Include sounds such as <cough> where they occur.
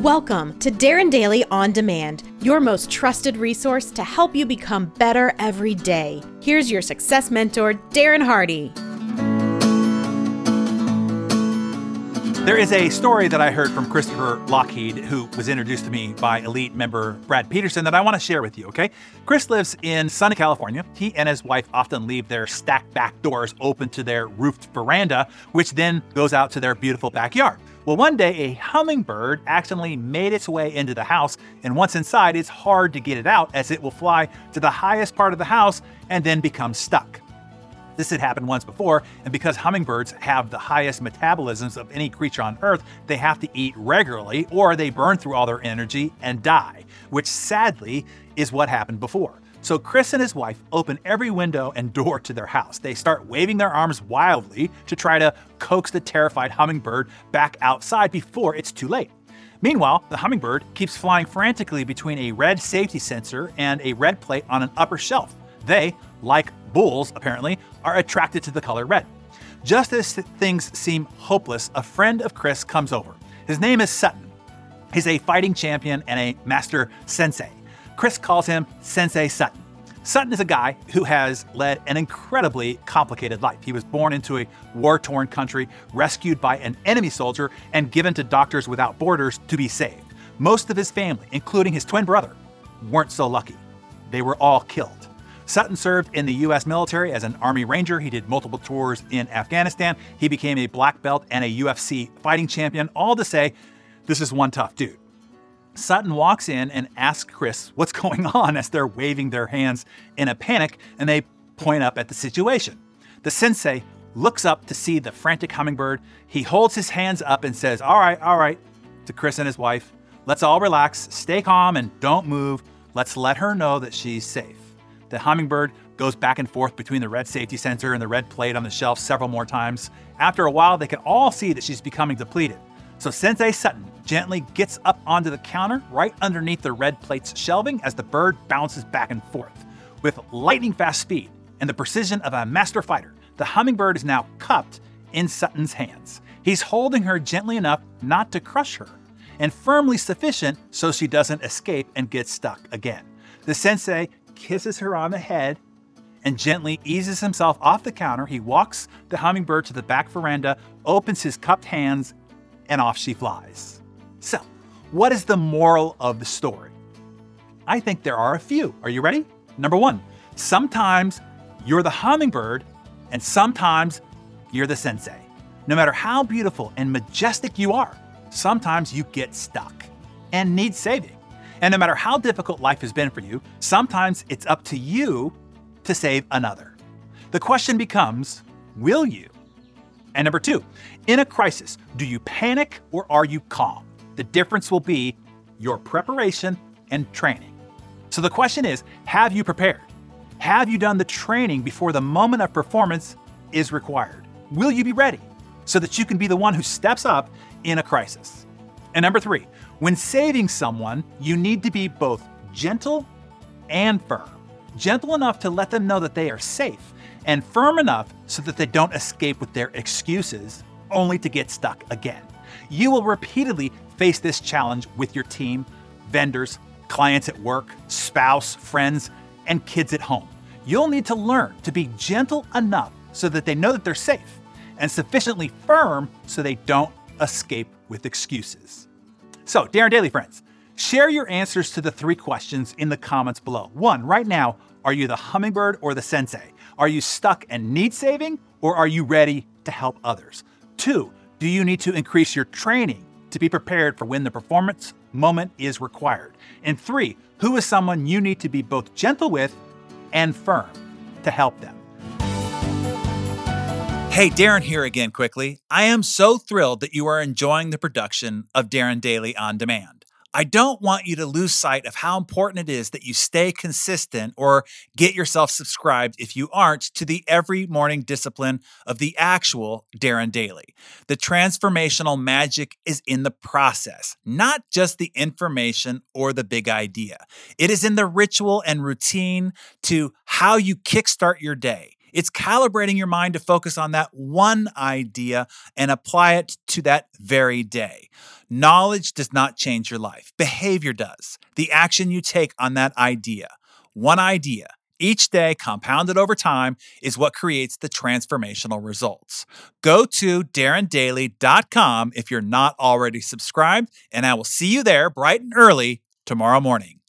Welcome to Darren Daily On Demand, your most trusted resource to help you become better every day. Here's your success mentor, Darren Hardy. There is a story that I heard from Christopher Lockheed, who was introduced to me by elite member Brad Peterson, that I want to share with you, okay? Chris lives in sunny California. He and his wife often leave their stacked back doors open to their roofed veranda, which then goes out to their beautiful backyard. Well, one day a hummingbird accidentally made its way into the house, and once inside, it's hard to get it out as it will fly to the highest part of the house and then become stuck. This had happened once before, and because hummingbirds have the highest metabolisms of any creature on Earth, they have to eat regularly or they burn through all their energy and die, which sadly is what happened before. So Chris and his wife open every window and door to their house. They start waving their arms wildly to try to coax the terrified hummingbird back outside before it's too late. Meanwhile, the hummingbird keeps flying frantically between a red safety sensor and a red plate on an upper shelf. They, like bulls apparently, are attracted to the color red. Just as things seem hopeless, a friend of Chris comes over. His name is Sutton. He's a fighting champion and a master sensei. Chris calls him Sensei Sutton. Sutton is a guy who has led an incredibly complicated life. He was born into a war torn country, rescued by an enemy soldier, and given to Doctors Without Borders to be saved. Most of his family, including his twin brother, weren't so lucky. They were all killed. Sutton served in the U.S. military as an Army Ranger. He did multiple tours in Afghanistan. He became a black belt and a UFC fighting champion, all to say, this is one tough dude. Sutton walks in and asks Chris what's <laughs> going on as they're waving their hands in a panic and they point up at the situation. The sensei looks up to see the frantic hummingbird. He holds his hands up and says, All right, all right, to Chris and his wife. Let's all relax, stay calm, and don't move. Let's let her know that she's safe. The hummingbird goes back and forth between the red safety sensor and the red plate on the shelf several more times. After a while, they can all see that she's becoming depleted. So Sensei Sutton gently gets up onto the counter right underneath the red plate's shelving as the bird bounces back and forth. With lightning fast speed and the precision of a master fighter, the hummingbird is now cupped in Sutton's hands. He's holding her gently enough not to crush her, and firmly sufficient so she doesn't escape and get stuck again. The sensei kisses her on the head, and gently eases himself off the counter. He walks the hummingbird to the back veranda, opens his cupped hands, and off she flies. So, what is the moral of the story? I think there are a few. Are you ready? Number one, sometimes you're the hummingbird, and sometimes you're the sensei. No matter how beautiful and majestic you are, sometimes you get stuck and need saving. And no matter how difficult life has been for you, sometimes it's up to you to save another. The question becomes will you? And number two, in a crisis, do you panic or are you calm? The difference will be your preparation and training. So the question is have you prepared? Have you done the training before the moment of performance is required? Will you be ready so that you can be the one who steps up in a crisis? And number three, when saving someone, you need to be both gentle and firm. Gentle enough to let them know that they are safe, and firm enough so that they don't escape with their excuses, only to get stuck again. You will repeatedly face this challenge with your team, vendors, clients at work, spouse, friends, and kids at home. You'll need to learn to be gentle enough so that they know that they're safe, and sufficiently firm so they don't escape with excuses. So, Darren Daily friends, share your answers to the three questions in the comments below. One, right now, are you the hummingbird or the sensei? Are you stuck and need saving, or are you ready to help others? Two, do you need to increase your training to be prepared for when the performance moment is required? And three, who is someone you need to be both gentle with and firm to help them? Hey, Darren here again quickly. I am so thrilled that you are enjoying the production of Darren Daily On Demand. I don't want you to lose sight of how important it is that you stay consistent or get yourself subscribed if you aren't to the every morning discipline of the actual Darren Daily. The transformational magic is in the process, not just the information or the big idea. It is in the ritual and routine to how you kickstart your day It's calibrating your mind to focus on that one idea and apply it to that very day. Knowledge does not change your life, behavior does. The action you take on that idea. One idea each day, compounded over time, is what creates the transformational results. Go to darrendaily.com if you're not already subscribed, and I will see you there bright and early tomorrow morning.